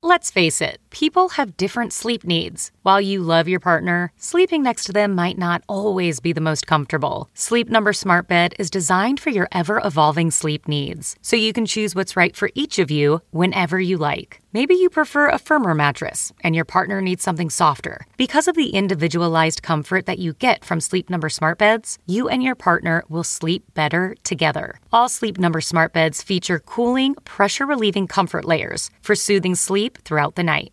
Let's face it, people have different sleep needs. While you love your partner, sleeping next to them might not always be the most comfortable. Sleep Number Smart Bed is designed for your ever evolving sleep needs, so you can choose what's right for each of you whenever you like. Maybe you prefer a firmer mattress and your partner needs something softer. Because of the individualized comfort that you get from Sleep Number Smart Beds, you and your partner will sleep better together. All Sleep Number Smart Beds feature cooling, pressure relieving comfort layers for soothing sleep throughout the night.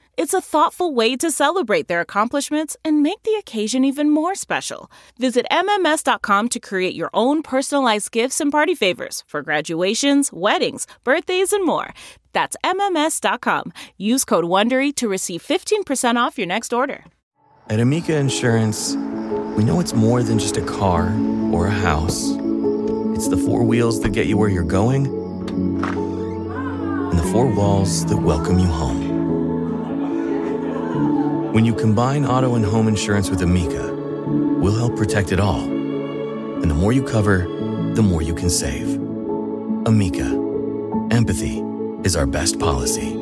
It's a thoughtful way to celebrate their accomplishments and make the occasion even more special. Visit MMS.com to create your own personalized gifts and party favors for graduations, weddings, birthdays, and more. That's MMS.com. Use code WONDERY to receive 15% off your next order. At Amica Insurance, we know it's more than just a car or a house. It's the four wheels that get you where you're going and the four walls that welcome you home. When you combine auto and home insurance with Amica, we'll help protect it all. And the more you cover, the more you can save. Amica, empathy is our best policy.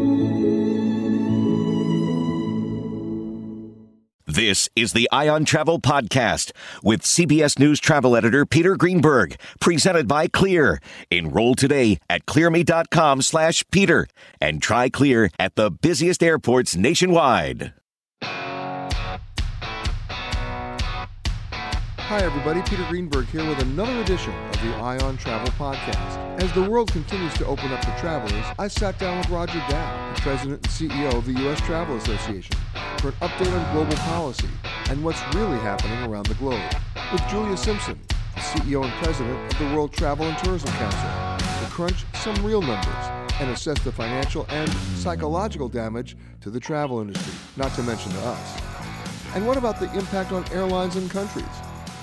This is the Eye on Travel Podcast with CBS News travel editor Peter Greenberg, presented by Clear. Enroll today at clearme.com slash Peter and try Clear at the busiest airports nationwide. Hi, everybody. Peter Greenberg here with another edition of the Eye on Travel Podcast. As the world continues to open up to travelers, I sat down with Roger Dow, the President and CEO of the U.S. Travel Association, for an update on global policy and what's really happening around the globe. With Julia Simpson, the CEO and president of the World Travel and Tourism Council, to crunch some real numbers and assess the financial and psychological damage to the travel industry, not to mention to us. And what about the impact on airlines and countries?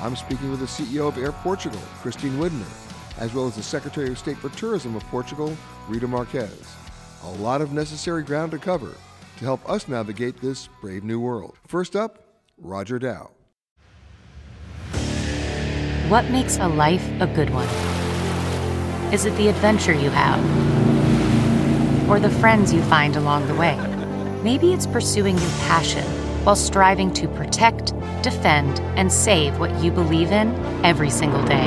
I'm speaking with the CEO of Air Portugal, Christine Widener, as well as the Secretary of State for Tourism of Portugal, Rita Marques. A lot of necessary ground to cover to help us navigate this brave new world. First up, Roger Dow. What makes a life a good one? Is it the adventure you have? Or the friends you find along the way? Maybe it's pursuing your passion while striving to protect, defend, and save what you believe in every single day.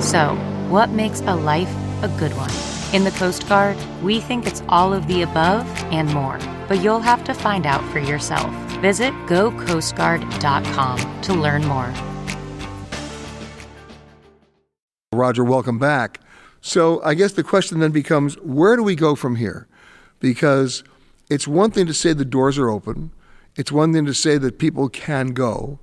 So, what makes a life a good one? In the Coast Guard, we think it's all of the above and more, but you'll have to find out for yourself. Visit gocoastguard.com to learn more. Roger, welcome back. So, I guess the question then becomes where do we go from here? Because it's one thing to say the doors are open, it's one thing to say that people can go,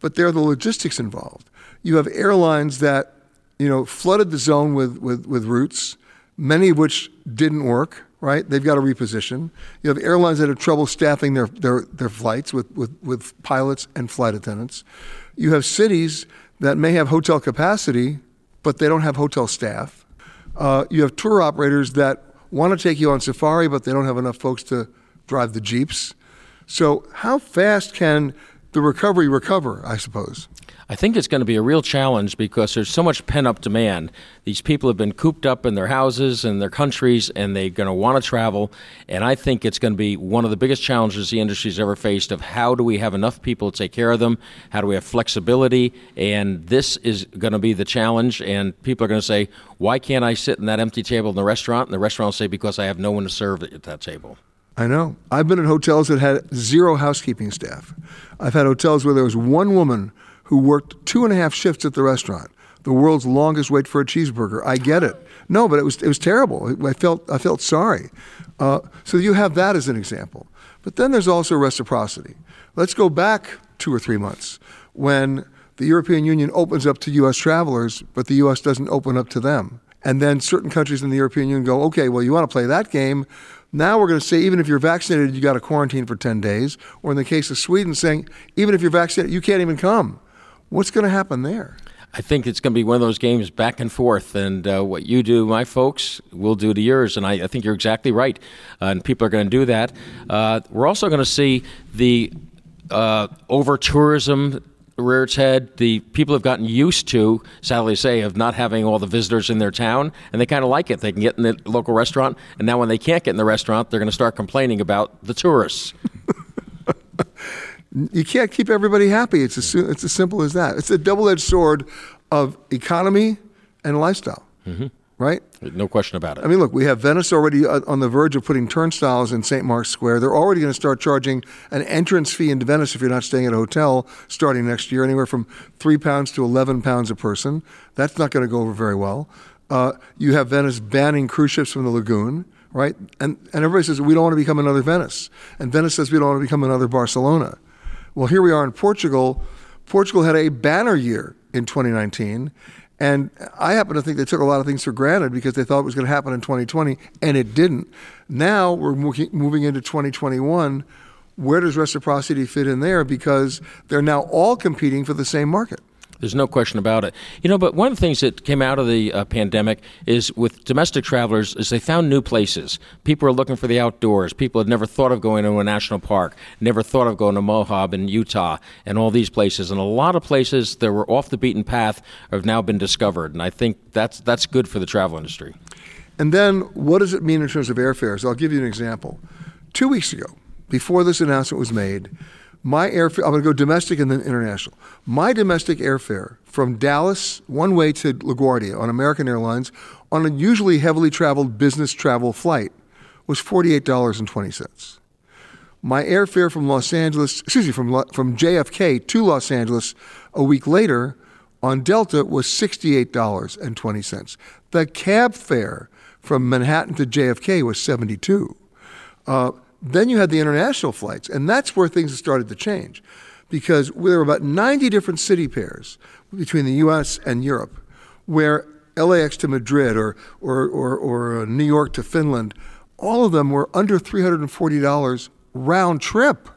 but there are the logistics involved. You have airlines that you know, flooded the zone with, with, with routes, many of which didn't work, right? They've got to reposition. You have airlines that have trouble staffing their, their, their flights with, with, with pilots and flight attendants. You have cities that may have hotel capacity, but they don't have hotel staff. Uh, you have tour operators that want to take you on safari, but they don't have enough folks to drive the jeeps. So, how fast can the recovery recover, I suppose? I think it's going to be a real challenge because there's so much pent up demand. These people have been cooped up in their houses and their countries, and they're going to want to travel. And I think it's going to be one of the biggest challenges the industry's ever faced of how do we have enough people to take care of them? How do we have flexibility? And this is going to be the challenge. And people are going to say, why can't I sit in that empty table in the restaurant? And the restaurant will say, because I have no one to serve at that table. I know. I've been in hotels that had zero housekeeping staff. I've had hotels where there was one woman who worked two and a half shifts at the restaurant. The world's longest wait for a cheeseburger. I get it. No, but it was it was terrible. I felt I felt sorry. Uh, so you have that as an example. But then there's also reciprocity. Let's go back two or three months when the European Union opens up to U.S. travelers, but the U.S. doesn't open up to them. And then certain countries in the European Union go, okay, well, you want to play that game. Now we're going to say even if you're vaccinated, you got to quarantine for 10 days. Or in the case of Sweden, saying even if you're vaccinated, you can't even come. What's going to happen there? I think it's going to be one of those games back and forth. And uh, what you do, my folks, will do to yours. And I, I think you're exactly right. Uh, and people are going to do that. Uh, we're also going to see the uh, over tourism rear its head. The people have gotten used to, sadly to say, of not having all the visitors in their town, and they kind of like it. They can get in the local restaurant, and now when they can't get in the restaurant, they're going to start complaining about the tourists. You can't keep everybody happy. It's as, it's as simple as that. It's a double edged sword of economy and lifestyle, mm-hmm. right? No question about it. I mean, look, we have Venice already on the verge of putting turnstiles in St. Mark's Square. They're already going to start charging an entrance fee into Venice if you're not staying at a hotel starting next year, anywhere from three pounds to 11 pounds a person. That's not going to go over very well. Uh, you have Venice banning cruise ships from the lagoon right? And, and everybody says, we don't want to become another Venice. And Venice says, we don't want to become another Barcelona. Well, here we are in Portugal. Portugal had a banner year in 2019. And I happen to think they took a lot of things for granted because they thought it was going to happen in 2020, and it didn't. Now we're moving into 2021. Where does reciprocity fit in there? Because they're now all competing for the same market. There's no question about it. You know, but one of the things that came out of the uh, pandemic is with domestic travelers is they found new places. People are looking for the outdoors. People had never thought of going to a national park, never thought of going to Moab in Utah and all these places. And a lot of places that were off the beaten path have now been discovered. And I think that's that's good for the travel industry. And then what does it mean in terms of airfares? I'll give you an example. Two weeks ago, before this announcement was made, my airfare, I'm going to go domestic and then international. My domestic airfare from Dallas, one way to LaGuardia on American Airlines, on a usually heavily traveled business travel flight, was $48.20. My airfare from Los Angeles, excuse me, from, from JFK to Los Angeles a week later on Delta was $68.20. The cab fare from Manhattan to JFK was 72. Uh, then you had the international flights, and that's where things started to change because there were about 90 different city pairs between the U.S. and Europe, where LAX to Madrid or, or, or, or uh, New York to Finland, all of them were under $340 round trip.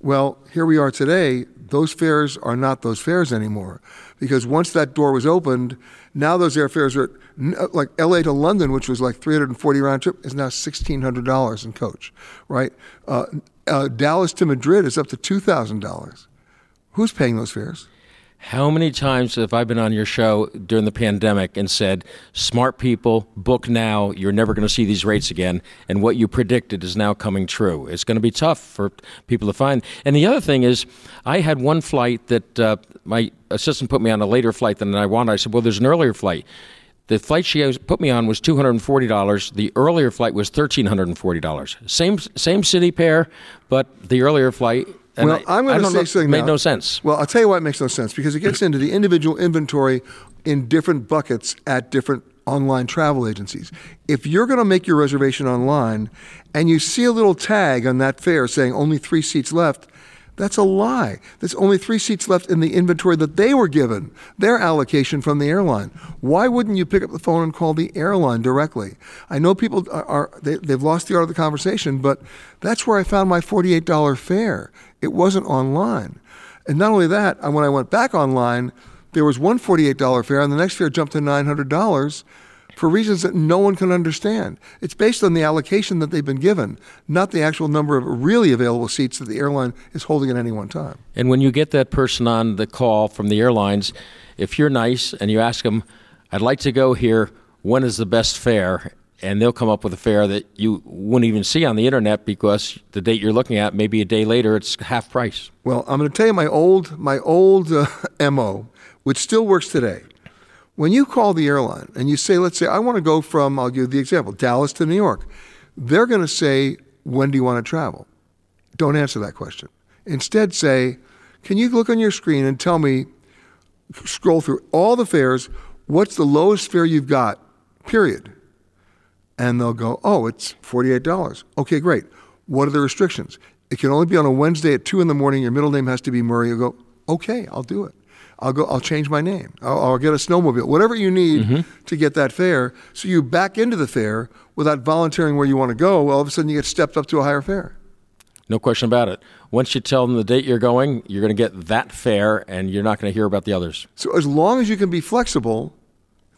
Well, here we are today. Those fares are not those fares anymore because once that door was opened, now those airfares are uh, like LA to London, which was like 340 round trip, is now $1,600 in coach, right? Uh, uh, Dallas to Madrid is up to $2,000. Who's paying those fares? How many times have I been on your show during the pandemic and said, smart people, book now, you're never going to see these rates again, and what you predicted is now coming true? It's going to be tough for people to find. And the other thing is, I had one flight that uh, my assistant put me on a later flight than I wanted. I said, well, there's an earlier flight. The flight she put me on was two hundred and forty dollars. The earlier flight was thirteen hundred and forty dollars. Same same city pair, but the earlier flight and well, I, am going to say know, something. Made now. no sense. Well, I'll tell you why it makes no sense because it gets into the individual inventory in different buckets at different online travel agencies. If you're going to make your reservation online and you see a little tag on that fare saying only three seats left, that's a lie. There's only three seats left in the inventory that they were given, their allocation from the airline. Why wouldn't you pick up the phone and call the airline directly? I know people are, are they, they've lost the art of the conversation, but that's where I found my $48 fare. It wasn't online. And not only that, when I went back online, there was one $48 fare, and the next fare jumped to $900 for reasons that no one can understand. It's based on the allocation that they've been given, not the actual number of really available seats that the airline is holding at any one time. And when you get that person on the call from the airlines, if you're nice and you ask them, I'd like to go here, when is the best fare? And they'll come up with a fare that you wouldn't even see on the internet because the date you're looking at, maybe a day later, it's half price. Well, I'm going to tell you my old my old uh, mo, which still works today. When you call the airline and you say, let's say, I want to go from, I'll give you the example, Dallas to New York, they're going to say, when do you want to travel? Don't answer that question. Instead, say, can you look on your screen and tell me, scroll through all the fares, what's the lowest fare you've got, period? And they'll go, oh, it's $48. Okay, great. What are the restrictions? It can only be on a Wednesday at 2 in the morning. Your middle name has to be Murray. You go, okay, I'll do it. I'll go. I'll change my name. I'll, I'll get a snowmobile. Whatever you need mm-hmm. to get that fare. So you back into the fare without volunteering where you want to go. All of a sudden, you get stepped up to a higher fare. No question about it. Once you tell them the date you're going, you're going to get that fare, and you're not going to hear about the others. So as long as you can be flexible,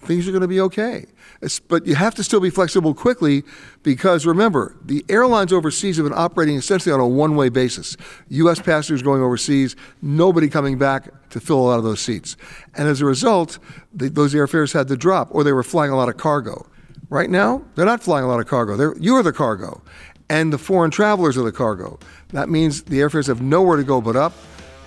things are going to be okay. But you have to still be flexible quickly because remember, the airlines overseas have been operating essentially on a one way basis. U.S. passengers going overseas, nobody coming back to fill a lot of those seats. And as a result, the, those airfares had to drop or they were flying a lot of cargo. Right now, they're not flying a lot of cargo. They're, you're the cargo, and the foreign travelers are the cargo. That means the airfares have nowhere to go but up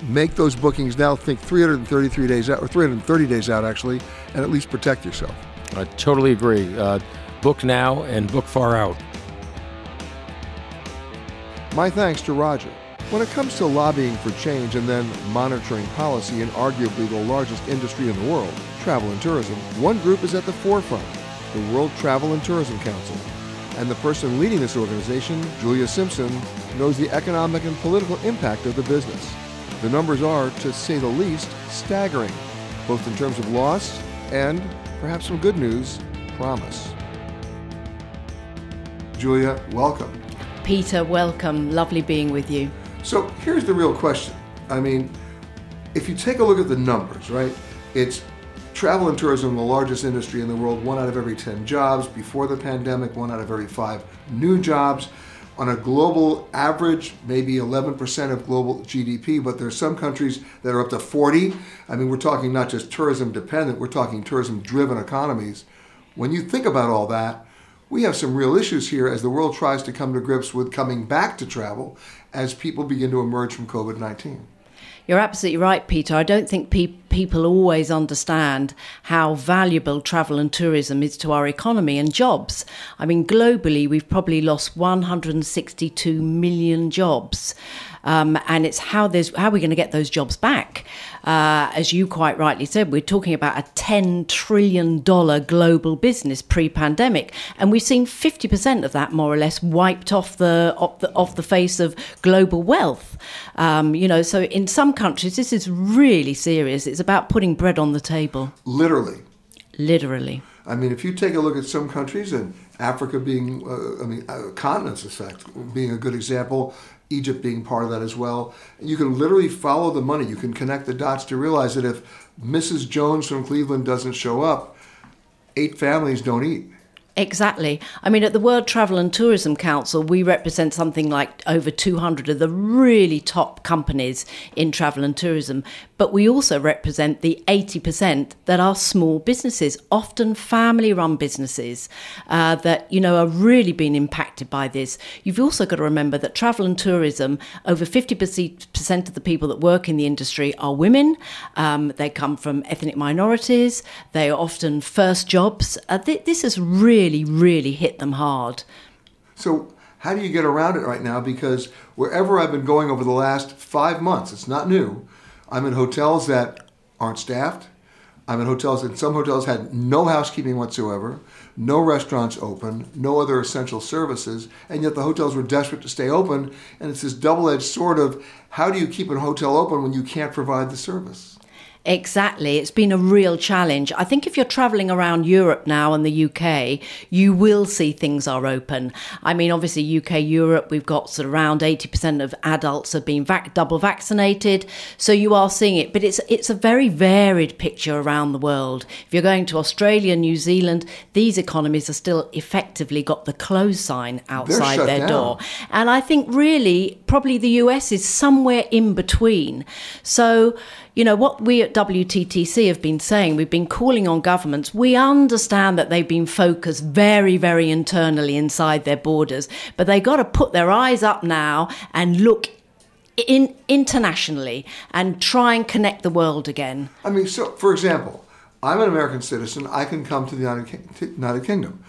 make those bookings now. Think 333 days out, or 330 days out, actually, and at least protect yourself. I totally agree. Uh, book now and book far out. My thanks to Roger. When it comes to lobbying for change and then monitoring policy in arguably the largest industry in the world, travel and tourism, one group is at the forefront the World Travel and Tourism Council. And the person leading this organization, Julia Simpson, knows the economic and political impact of the business. The numbers are, to say the least, staggering, both in terms of loss and perhaps some good news, promise. Julia, welcome. Peter, welcome. Lovely being with you. So here's the real question. I mean, if you take a look at the numbers, right? It's travel and tourism, the largest industry in the world, one out of every 10 jobs. Before the pandemic, one out of every five new jobs. On a global average, maybe 11% of global GDP, but there are some countries that are up to 40. I mean, we're talking not just tourism dependent, we're talking tourism driven economies. When you think about all that, we have some real issues here as the world tries to come to grips with coming back to travel as people begin to emerge from COVID 19. You're absolutely right, Peter. I don't think pe- people always understand how valuable travel and tourism is to our economy and jobs. I mean, globally, we've probably lost 162 million jobs. um, and it's how there's how we're going to get those jobs back. Uh, as you quite rightly said, we're talking about a ten trillion dollar global business pre-pandemic, and we've seen fifty percent of that more or less wiped off the off the, off the face of global wealth. Um, you know, so in some countries, this is really serious. It's about putting bread on the table. Literally. Literally. I mean, if you take a look at some countries, and Africa being, uh, I mean, uh, continents, in fact, being a good example, Egypt being part of that as well, you can literally follow the money. You can connect the dots to realize that if Mrs. Jones from Cleveland doesn't show up, eight families don't eat. Exactly. I mean, at the World Travel and Tourism Council, we represent something like over 200 of the really top companies in travel and tourism. But we also represent the 80% that are small businesses, often family run businesses uh, that, you know, are really being impacted by this. You've also got to remember that travel and tourism, over 50% of the people that work in the industry are women. Um, they come from ethnic minorities. They are often first jobs. Uh, th- this has really, really really hit them hard. So, how do you get around it right now? Because wherever I've been going over the last five months, it's not new I'm in hotels that aren't staffed. I'm in hotels that some hotels had no housekeeping whatsoever, no restaurants open, no other essential services, and yet the hotels were desperate to stay open. And it's this double edged sword of how do you keep a hotel open when you can't provide the service? Exactly. It's been a real challenge. I think if you're traveling around Europe now and the UK, you will see things are open. I mean, obviously, UK, Europe, we've got sort of around 80% of adults have been vac- double vaccinated. So you are seeing it. But it's, it's a very varied picture around the world. If you're going to Australia, New Zealand, these economies are still effectively got the close sign outside their down. door. And I think really, probably the US is somewhere in between. So, you know, what we at WTTC have been saying, we've been calling on governments. We understand that they've been focused very, very internally inside their borders, but they've got to put their eyes up now and look in internationally and try and connect the world again. I mean, so for example, I'm an American citizen. I can come to the United Kingdom.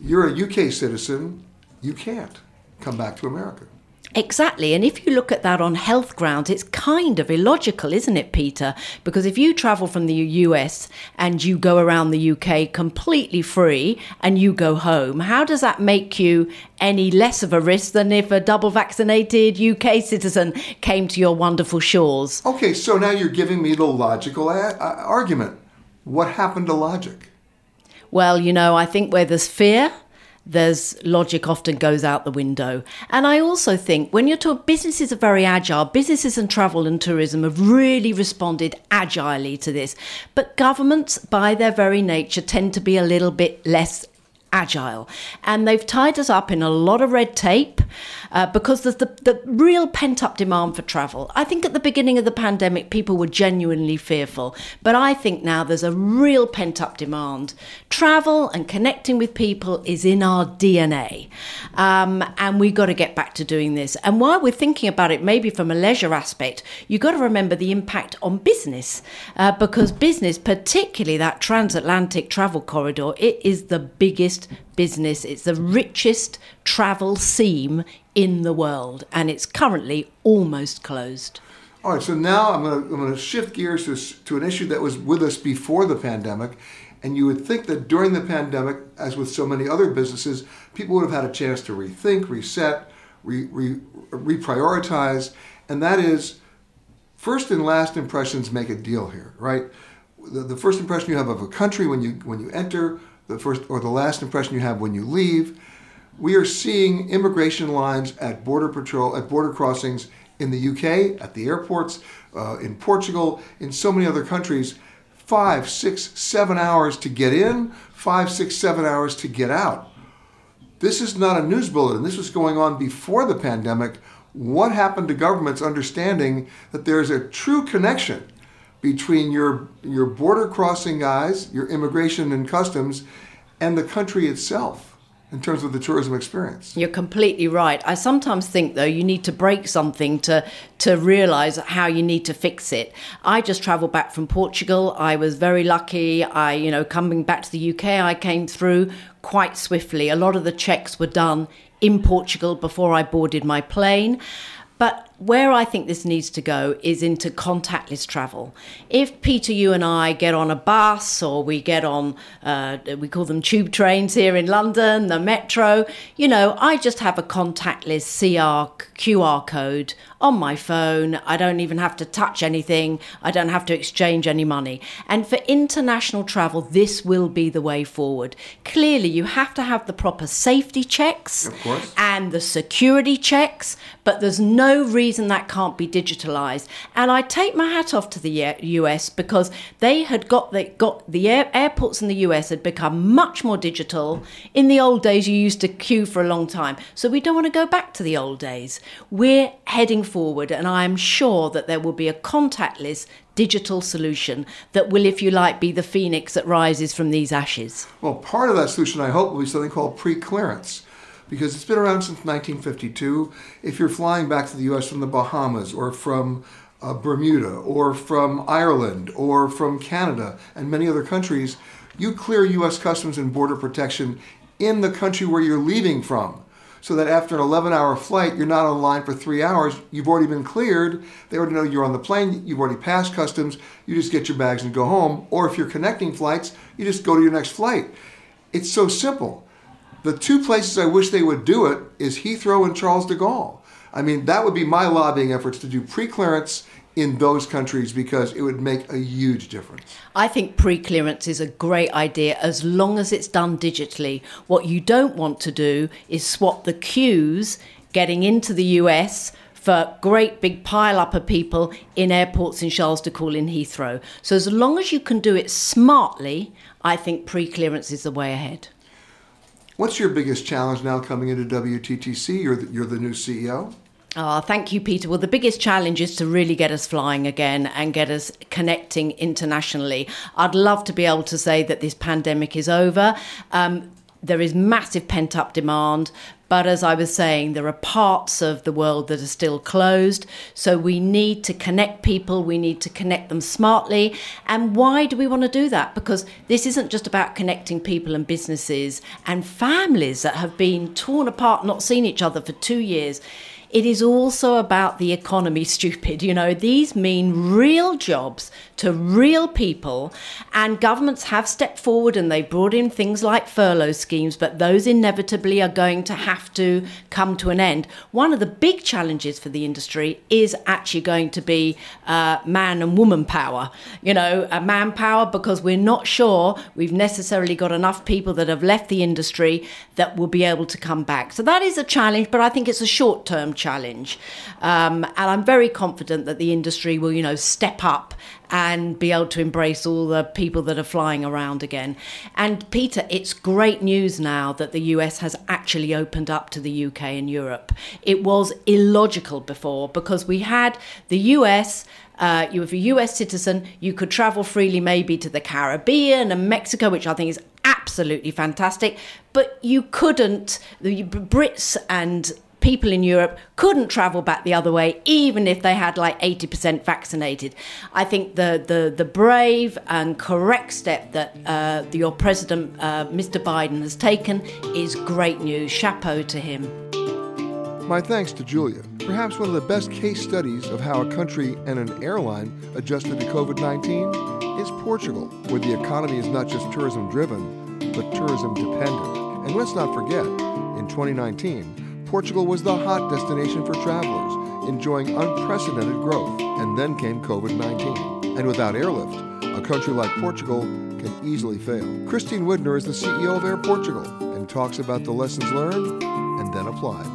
You're a UK citizen. You can't come back to America. Exactly. And if you look at that on health grounds, it's kind of illogical, isn't it, Peter? Because if you travel from the US and you go around the UK completely free and you go home, how does that make you any less of a risk than if a double vaccinated UK citizen came to your wonderful shores? Okay, so now you're giving me the logical a- a- argument. What happened to logic? Well, you know, I think where there's fear, there's logic often goes out the window. And I also think when you're talking, businesses are very agile. Businesses and travel and tourism have really responded agilely to this. But governments, by their very nature, tend to be a little bit less agile. And they've tied us up in a lot of red tape uh, because there's the, the real pent up demand for travel. I think at the beginning of the pandemic, people were genuinely fearful, but I think now there's a real pent up demand. Travel and connecting with people is in our DNA. Um, and we've got to get back to doing this. And while we're thinking about it, maybe from a leisure aspect, you've got to remember the impact on business uh, because business, particularly that transatlantic travel corridor, it is the biggest business. It's the richest travel seam in the world, and it's currently almost closed. All right, so now I'm going to, I'm going to shift gears to, to an issue that was with us before the pandemic. And you would think that during the pandemic, as with so many other businesses, people would have had a chance to rethink, reset, re, re, reprioritize. And that is first and last impressions make a deal here, right? The, the first impression you have of a country when you, when you enter, the first or the last impression you have when you leave. We are seeing immigration lines at border patrol at border crossings in the UK, at the airports, uh, in Portugal, in so many other countries. Five, six, seven hours to get in, five, six, seven hours to get out. This is not a news bulletin. This was going on before the pandemic. What happened to governments understanding that there's a true connection between your your border crossing guys, your immigration and customs, and the country itself in terms of the tourism experience. You're completely right. I sometimes think though you need to break something to to realize how you need to fix it. I just traveled back from Portugal. I was very lucky. I, you know, coming back to the UK, I came through quite swiftly. A lot of the checks were done in Portugal before I boarded my plane. But where I think this needs to go is into contactless travel. If Peter, you and I get on a bus or we get on, uh, we call them tube trains here in London, the metro, you know, I just have a contactless CR QR code on my phone. I don't even have to touch anything. I don't have to exchange any money. And for international travel, this will be the way forward. Clearly, you have to have the proper safety checks and the security checks, but there's no reason that can't be digitalized. And I take my hat off to the US because they had got the, got the air, airports in the US had become much more digital. In the old days, you used to queue for a long time. So we don't want to go back to the old days. We're heading forward, and I'm sure that there will be a contactless digital solution that will, if you like, be the phoenix that rises from these ashes. Well, part of that solution, I hope, will be something called pre clearance because it's been around since 1952. If you're flying back to the US from the Bahamas or from uh, Bermuda or from Ireland or from Canada and many other countries, you clear US Customs and Border Protection in the country where you're leaving from so that after an 11 hour flight, you're not on line for three hours. You've already been cleared. They already know you're on the plane. You've already passed customs. You just get your bags and go home. Or if you're connecting flights, you just go to your next flight. It's so simple. The two places I wish they would do it is Heathrow and Charles de Gaulle. I mean, that would be my lobbying efforts to do pre clearance in those countries because it would make a huge difference. I think pre clearance is a great idea as long as it's done digitally. What you don't want to do is swap the queues getting into the US for great big pile up of people in airports in Charles de Gaulle in Heathrow. So as long as you can do it smartly, I think pre clearance is the way ahead. What's your biggest challenge now coming into WTTC? You're the, you're the new CEO. Oh, thank you, Peter. Well, the biggest challenge is to really get us flying again and get us connecting internationally. I'd love to be able to say that this pandemic is over. Um, there is massive pent up demand, but as I was saying, there are parts of the world that are still closed. So we need to connect people, we need to connect them smartly. And why do we want to do that? Because this isn't just about connecting people and businesses and families that have been torn apart, not seen each other for two years. It is also about the economy, stupid. You know, these mean real jobs to real people, and governments have stepped forward and they've brought in things like furlough schemes, but those inevitably are going to have to come to an end. One of the big challenges for the industry is actually going to be uh, man and woman power. You know, uh, manpower, because we're not sure we've necessarily got enough people that have left the industry that will be able to come back. So that is a challenge, but I think it's a short term challenge. Um, and I'm very confident that the industry will, you know, step up and be able to embrace all the people that are flying around again. And Peter, it's great news now that the US has actually opened up to the UK and Europe. It was illogical before because we had the US. Uh, you were a US citizen, you could travel freely maybe to the Caribbean and Mexico, which I think is absolutely fantastic. But you couldn't, the Brits and people in Europe couldn't travel back the other way, even if they had like 80% vaccinated. I think the, the, the brave and correct step that uh, your president, uh, Mr. Biden, has taken is great news. Chapeau to him. My thanks to Julia. Perhaps one of the best case studies of how a country and an airline adjusted to COVID 19 is Portugal, where the economy is not just tourism driven, but tourism dependent. And let's not forget, in 2019, Portugal was the hot destination for travelers, enjoying unprecedented growth. And then came COVID 19. And without airlift, a country like Portugal can easily fail. Christine Widener is the CEO of Air Portugal and talks about the lessons learned and then applied.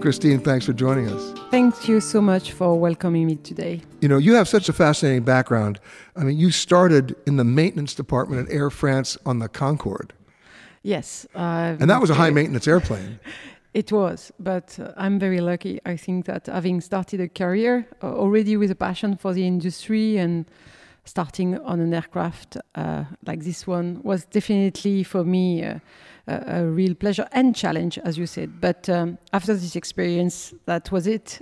Christine, thanks for joining us. Thank you so much for welcoming me today. You know, you have such a fascinating background. I mean, you started in the maintenance department at Air France on the Concorde. Yes. Uh, and that was a high maintenance airplane. It was, but uh, I'm very lucky. I think that having started a career uh, already with a passion for the industry and starting on an aircraft uh, like this one was definitely for me uh, a, a, real pleasure and challenge, as you said. But um, after this experience, that was it.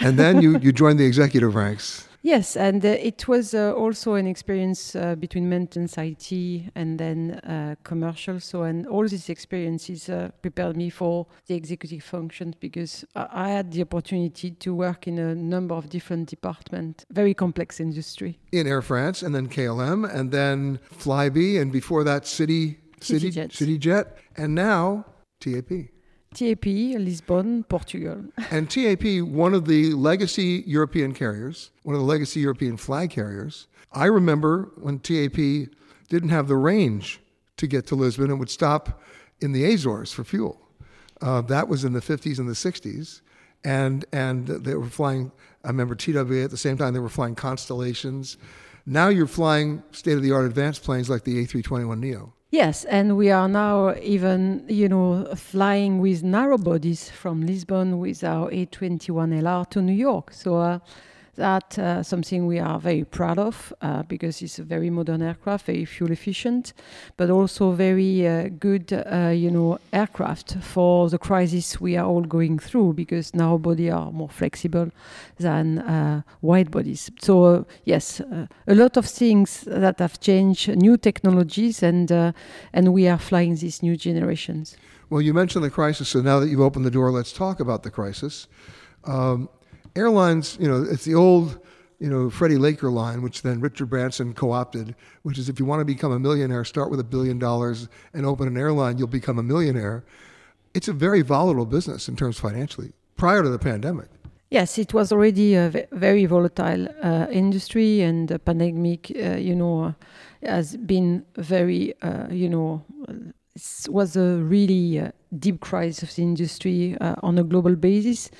and then you, you joined the executive ranks. Yes, and uh, it was uh, also an experience uh, between maintenance IT and then uh, commercial. So, and all these experiences uh, prepared me for the executive functions because I, I had the opportunity to work in a number of different departments, very complex industry. In Air France, and then KLM, and then Flybe, and before that, City City CityJet. CityJet, and now TAP. TAP, Lisbon, Portugal. And TAP, one of the legacy European carriers, one of the legacy European flag carriers. I remember when TAP didn't have the range to get to Lisbon and would stop in the Azores for fuel. Uh, that was in the 50s and the 60s. And, and they were flying, I remember TWA at the same time, they were flying Constellations. Now you're flying state of the art advanced planes like the A321neo. Yes, and we are now even, you know, flying with narrow bodies from Lisbon with our A21LR to New York. So uh, that's uh, something we are very proud of uh, because it's a very modern aircraft, very fuel efficient, but also very uh, good, uh, you know, aircraft for the crisis we are all going through because narrow body are more flexible than uh, wide bodies. So uh, yes, a lot of things that have changed, new technologies, and and we are flying these new generations. Well, you mentioned the crisis, so now that you've opened the door, let's talk about the crisis. Um, airlines, you know, it's the old, you know, Freddie Laker line, which then Richard Branson co-opted, which is if you want to become a millionaire, start with a billion dollars and open an airline, you'll become a millionaire. It's a very volatile business in terms financially prior to the pandemic. Yes, it was already a very volatile uh, industry, and the pandemic, uh, you know, has been very, uh, you know, was a really uh, deep crisis of the industry uh, on a global basis.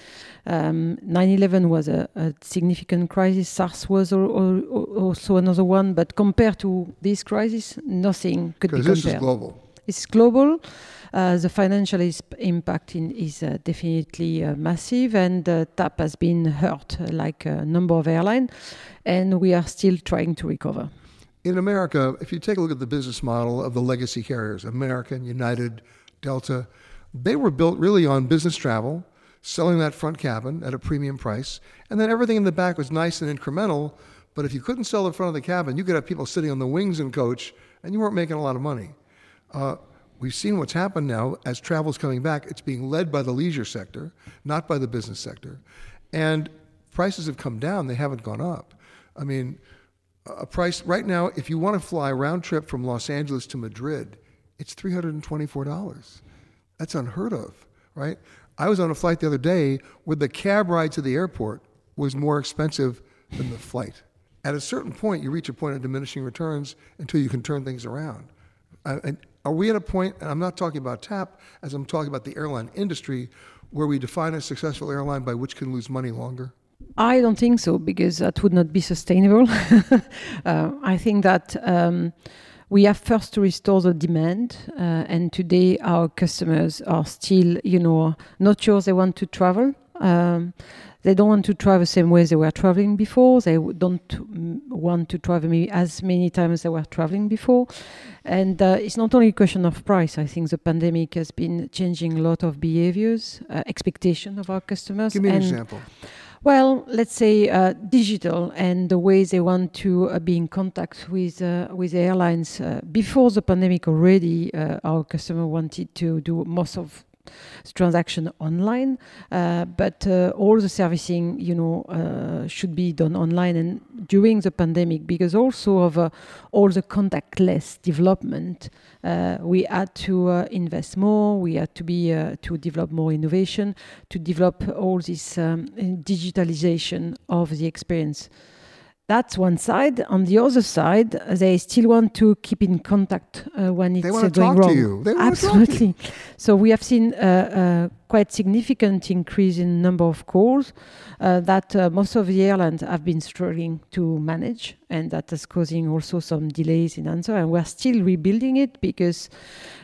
Um, 9/11 was a, a significant crisis. SARS was al- al- also another one, but compared to this crisis, nothing could be Because this is global. It's global. Uh, the financial is, impact in, is uh, definitely uh, massive, and TAP has been hurt, uh, like a number of airlines, and we are still trying to recover. In America, if you take a look at the business model of the legacy carriers, American, United, Delta, they were built really on business travel, selling that front cabin at a premium price, and then everything in the back was nice and incremental. But if you couldn't sell the front of the cabin, you could have people sitting on the wings and coach, and you weren't making a lot of money. Uh, we've seen what's happened now as travel's coming back. It's being led by the leisure sector, not by the business sector. And prices have come down, they haven't gone up. I mean, a price right now, if you want to fly round trip from Los Angeles to Madrid, it's $324. That's unheard of, right? I was on a flight the other day where the cab ride to the airport was more expensive than the flight. At a certain point, you reach a point of diminishing returns until you can turn things around. And are we at a point, and I'm not talking about TAP, as I'm talking about the airline industry, where we define a successful airline by which can lose money longer? I don't think so because that would not be sustainable. uh, I think that um, we have first to restore the demand, uh, and today our customers are still, you know, not sure they want to travel. Um, they don't want to travel the same way they were traveling before. They don't want to travel as many times as they were traveling before. And uh, it's not only a question of price. I think the pandemic has been changing a lot of behaviors, uh, expectation of our customers. Give me an example. Well, let's say uh, digital and the way they want to uh, be in contact with uh, with airlines. Uh, before the pandemic, already uh, our customer wanted to do most of transaction online, uh, but uh, all the servicing, you know, uh, should be done online. And during the pandemic, because also of all the contactless development, we had to invest more. We had to be to develop more innovation, to develop all this um, digitalization of the experience. That's one side. On the other side, they still want to keep in contact uh, when it's uh, going wrong. you. They wanna talk to you. Absolutely. So we have seen a, a quite significant increase in number of calls uh, that uh, most of the airlines have been struggling to manage, and that is causing also some delays in answer. And we're still rebuilding it because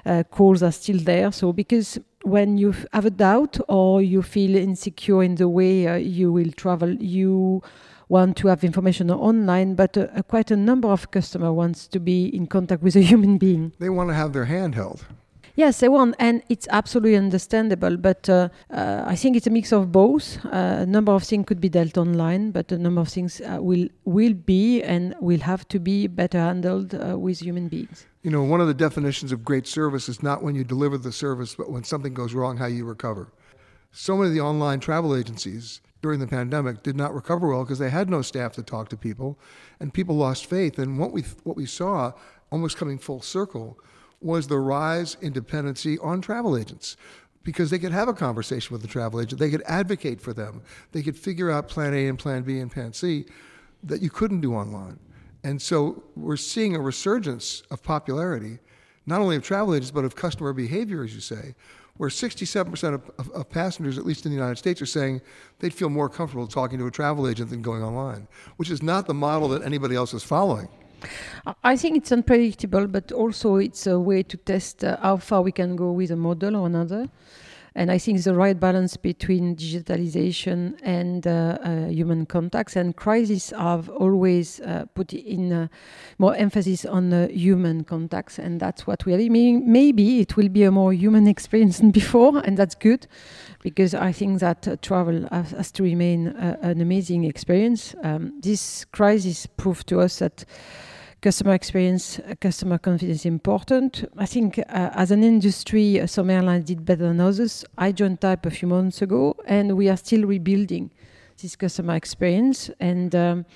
uh, calls are still there. So because when you have a doubt or you feel insecure in the way uh, you will travel, you want to have information online, but uh, uh, quite a number of customer wants to be in contact with a human being. They want to have their hand held. Yes, they want, and it's absolutely understandable. But uh, uh, I think it's a mix of both. Uh, a number of things could be dealt online, but a number of things uh, will will be and will have to be better handled uh, with human beings. You know, one of the definitions of great service is not when you deliver the service, but when something goes wrong, how you recover. So many of the online travel agencies during the pandemic did not recover well because they had no staff to talk to people, and people lost faith. And what we what we saw, almost coming full circle, was the rise in dependency on travel agents because they could have a conversation with the travel agent, they could advocate for them, they could figure out plan A and plan B and plan C that you couldn't do online. And so we're seeing a resurgence of popularity, not only of travel agents, but of customer behavior, as you say, where 67% of, of, of, passengers, at least in the United States, are saying they'd feel more comfortable talking to a travel agent than going online, which is not the model that anybody else is following. I think it's unpredictable, but also it's a way to test uh, how far we can go with a model or another. And I think the right balance between digitalization and uh, uh, human contacts. And crises have always uh, put in uh, more emphasis on human contacts, and that's what we are. Meaning maybe it will be a more human experience than before, and that's good, because I think that travel has, has, to remain an amazing experience. Um, this crisis proved to us that customer experience, uh, customer confidence important. I think uh, as an industry, uh, some airlines did better than others. I joined TAP a few months ago, and we are still rebuilding this customer experience. And um,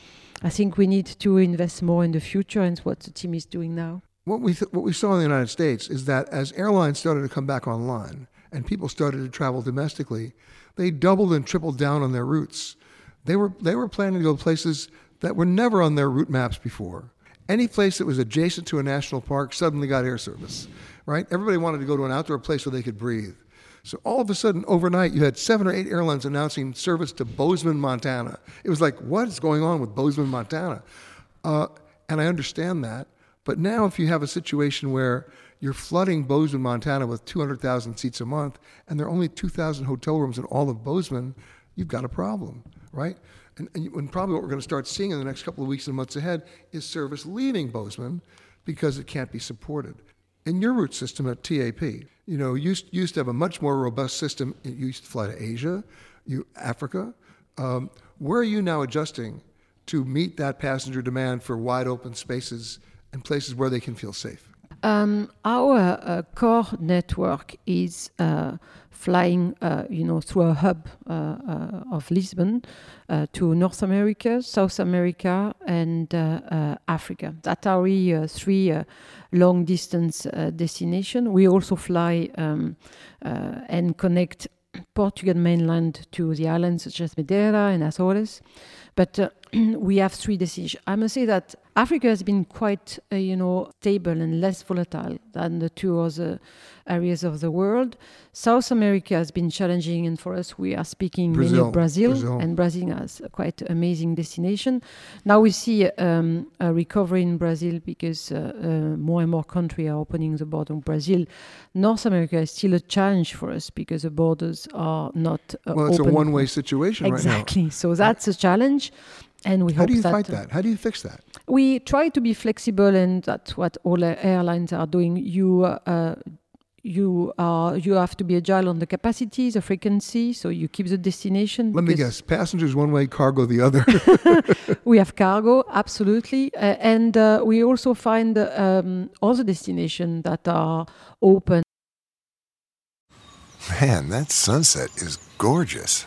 I think we need to invest more in the future, and what the team is doing now. What we th- what we saw in the United States is that as airlines started to come back online and people started to travel domestically, they doubled and tripled down on their routes. They were they were planning to go places that were never on their route maps before any place that was adjacent to a national park suddenly got air service, right? Everybody wanted to go to an outdoor place where they could breathe. So all of a sudden, overnight, you had seven or eight airlines announcing service to Bozeman, Montana. It was like, what is going on with Bozeman, Montana? Uh, and I understand that. But now, if you have a situation where you're flooding Bozeman, Montana with 200,000 seats a month, and there are only 2,000 hotel rooms in all of Bozeman, you've got a problem, right? And, and, and probably what we're going to start seeing in the next couple of weeks and months ahead is service leaving Bozeman because it can't be supported. In your route system at TAP, you know, used, used to have a much more robust system. You used to fly to Asia, you Africa. Um, where are you now adjusting to meet that passenger demand for wide open spaces and places where they can feel safe? Um, our uh, core network is uh, flying, uh, you know, through a hub uh, uh, of Lisbon uh, to North America, South America, and Africa. That are three long distance destinations. We also fly um, and connect Portugal mainland to the islands such as Madeira and Azores. But uh, we have three decisions. I must say that Africa has been quite, uh, you know, stable and less volatile than the two other areas of the world. South America has been challenging, and for us, we are speaking Brazil. mainly Brazil, Brazil, and Brazil has a quite amazing destination. Now we see um, a recovery in Brazil because uh, uh, more and more countries are opening the border of Brazil. North America is still a challenge for us because the borders are not uh, well. It's open. a one-way situation right? exactly. So that's a challenge and we How do you that, fight that? How do you fix that? We try to be flexible, and that's what all airlines are doing. You uh, you are you have to be agile on the capacity, the frequency, so you keep the destination. Let me guess: passengers one way, cargo the other. we have cargo, absolutely, uh, and uh, we also find um, other destinations that are open. Man, that sunset is gorgeous.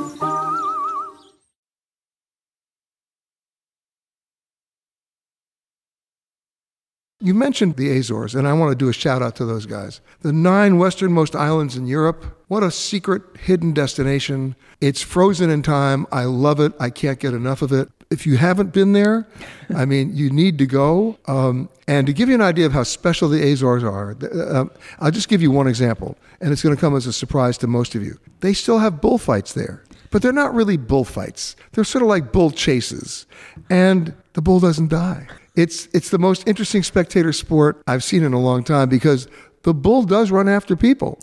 You mentioned the Azores, and I want to do a shout out to those guys. The nine westernmost islands in Europe. What a secret, hidden destination. It's frozen in time. I love it. I can't get enough of it. If you haven't been there, I mean, you need to go. Um, and to give you an idea of how special the Azores are, uh, I'll just give you one example, and it's going to come as a surprise to most of you. They still have bullfights there. but they're not really bullfights. They're sort of like bull chases, and the bull doesn't die. It's it's the most interesting spectator sport I've seen in a long time because the bull does run after people.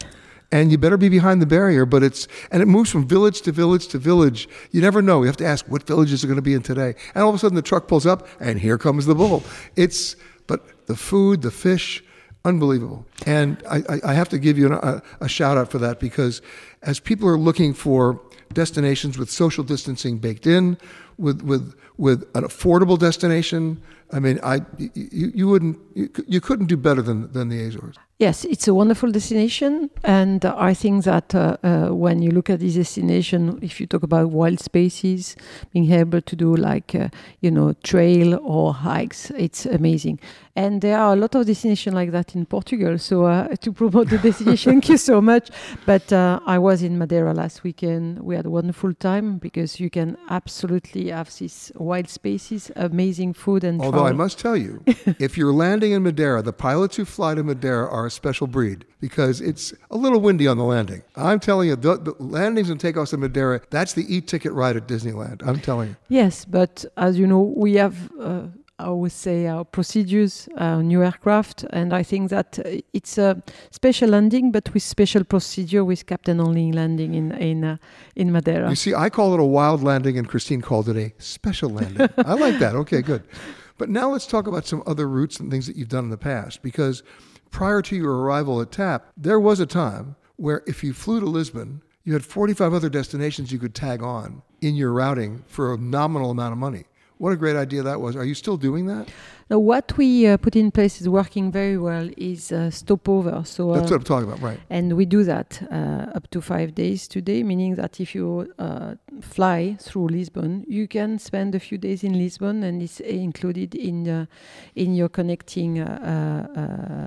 And you better be behind the barrier, but it's and it moves from village to village to village. You never know. You have to ask what villages are going to be in today. And all of a sudden the truck pulls up and here comes the bull. It's but the food, the fish, unbelievable. And I, I, have to give you a, a shout out for that because as people are looking for destinations with social distancing baked in, with with with an affordable destination, I mean, I you, you wouldn't you, you couldn't do better than than the Azores. Yes, it's a wonderful destination, and I think that uh, uh, when you look at this destination, if you talk about wild spaces, being able to do like uh, you know trail or hikes, it's amazing. And there are a lot of destinations like that in Portugal. So uh, to promote the destination, thank you so much. But uh, I was in Madeira last weekend. We had a wonderful time because you can absolutely have these wild spaces, amazing food, and although travel. I must tell you, if you're landing in Madeira, the pilots who fly to Madeira are a special breed because it's a little windy on the landing. I'm telling you, the, the landings and takeoffs in Madeira, that's the e-ticket ride at Disneyland. I'm telling you. Yes, but as you know, we have. Uh, I would say our procedures, our new aircraft, and I think that uh, it's a special landing, but with special procedure with captain only landing in in uh, in Madeira. You see, I call it a wild landing, and Christine called it a special landing. I like that. Okay, good. But now let's talk about some other routes and things that you've done in the past, because prior to your arrival at TAP, there was a time where if you flew to Lisbon, you had 45 other destinations you could tag on in your routing for a nominal amount of money. What a great idea that was. Are you still doing that? Now, what we uh, put in place is working very well is uh, stopover. So That's uh, what I'm talking about, right. And we do that uh, up to five days today, meaning that if you uh, fly through Lisbon, you can spend a few days in Lisbon, and it's included in uh, in your connecting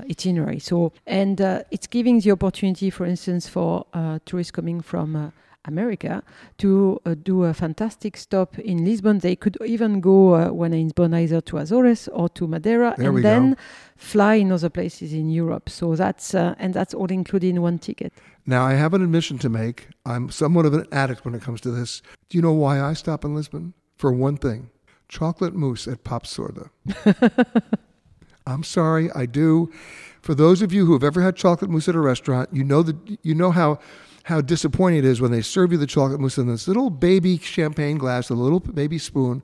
itinerary. So, and it's giving the opportunity, for instance, for tourists coming from America to uh, do a fantastic stop in Lisbon. They could even go uh, when in Lisbon either to Azores or to Madeira, There and then go. fly in other places in Europe. So that's uh, and that's all included in one ticket. Now, I have an admission to make. I'm somewhat of an addict when it comes to this. Do you know why I stop in Lisbon? For one thing chocolate mousse at Pap'Açorda. I'm sorry, I do. For those of you who have ever had chocolate mousse at a restaurant, you know that you know how how disappointing it is when they serve you the chocolate mousse in this little baby champagne glass, a little baby spoon.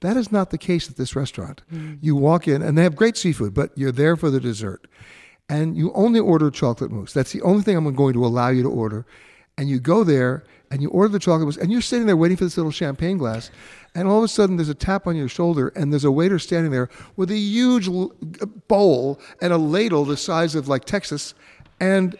That is not the case at this restaurant. Mm. You walk in and they have great seafood, but you're there for the dessert. And you only order chocolate mousse. That's the only thing I'm going to allow you to order. And you go there and you order the chocolate mousse and you're sitting there waiting for this little champagne glass. And all of a sudden there's a tap on your shoulder and there's a waiter standing there with a huge uh, bowl and a ladle the size of like Texas. And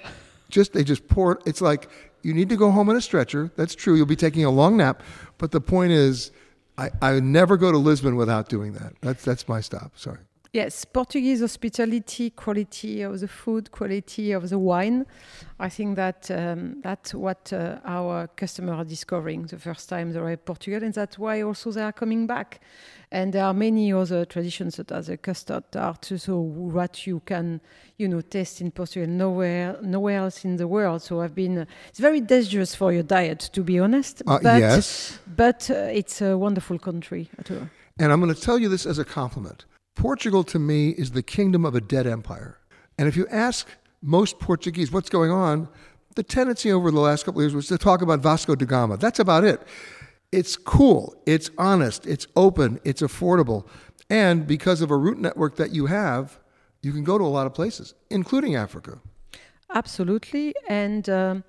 just they just pour it. It's like you need to go home on a stretcher. That's true. You'll be taking a long nap. But the point is, I, I never go to Lisbon without doing that. That's that's my stop. Sorry. Yes, Portuguese hospitality, quality of the food, quality of the wine. I think that um, that's what uh, our customers are discovering the first time they arrive in Portugal, and that's why also they are coming back. And there are many other traditions such as a custard tart, so what you can, you know, taste in Portugal nowhere, nowhere else in the world. So I've been. Uh, it's very dangerous for your diet, to be honest. Uh, but yes. but uh, it's a wonderful country. And I'm going to tell you this as a compliment. Portugal to me is the kingdom of a dead empire. And if you ask most Portuguese what's going on, the tendency over the last couple of years was to talk about Vasco da Gama. That's about it. It's cool, it's honest, it's open, it's affordable. And because of a route network that you have, you can go to a lot of places, including Africa. Absolutely. And um,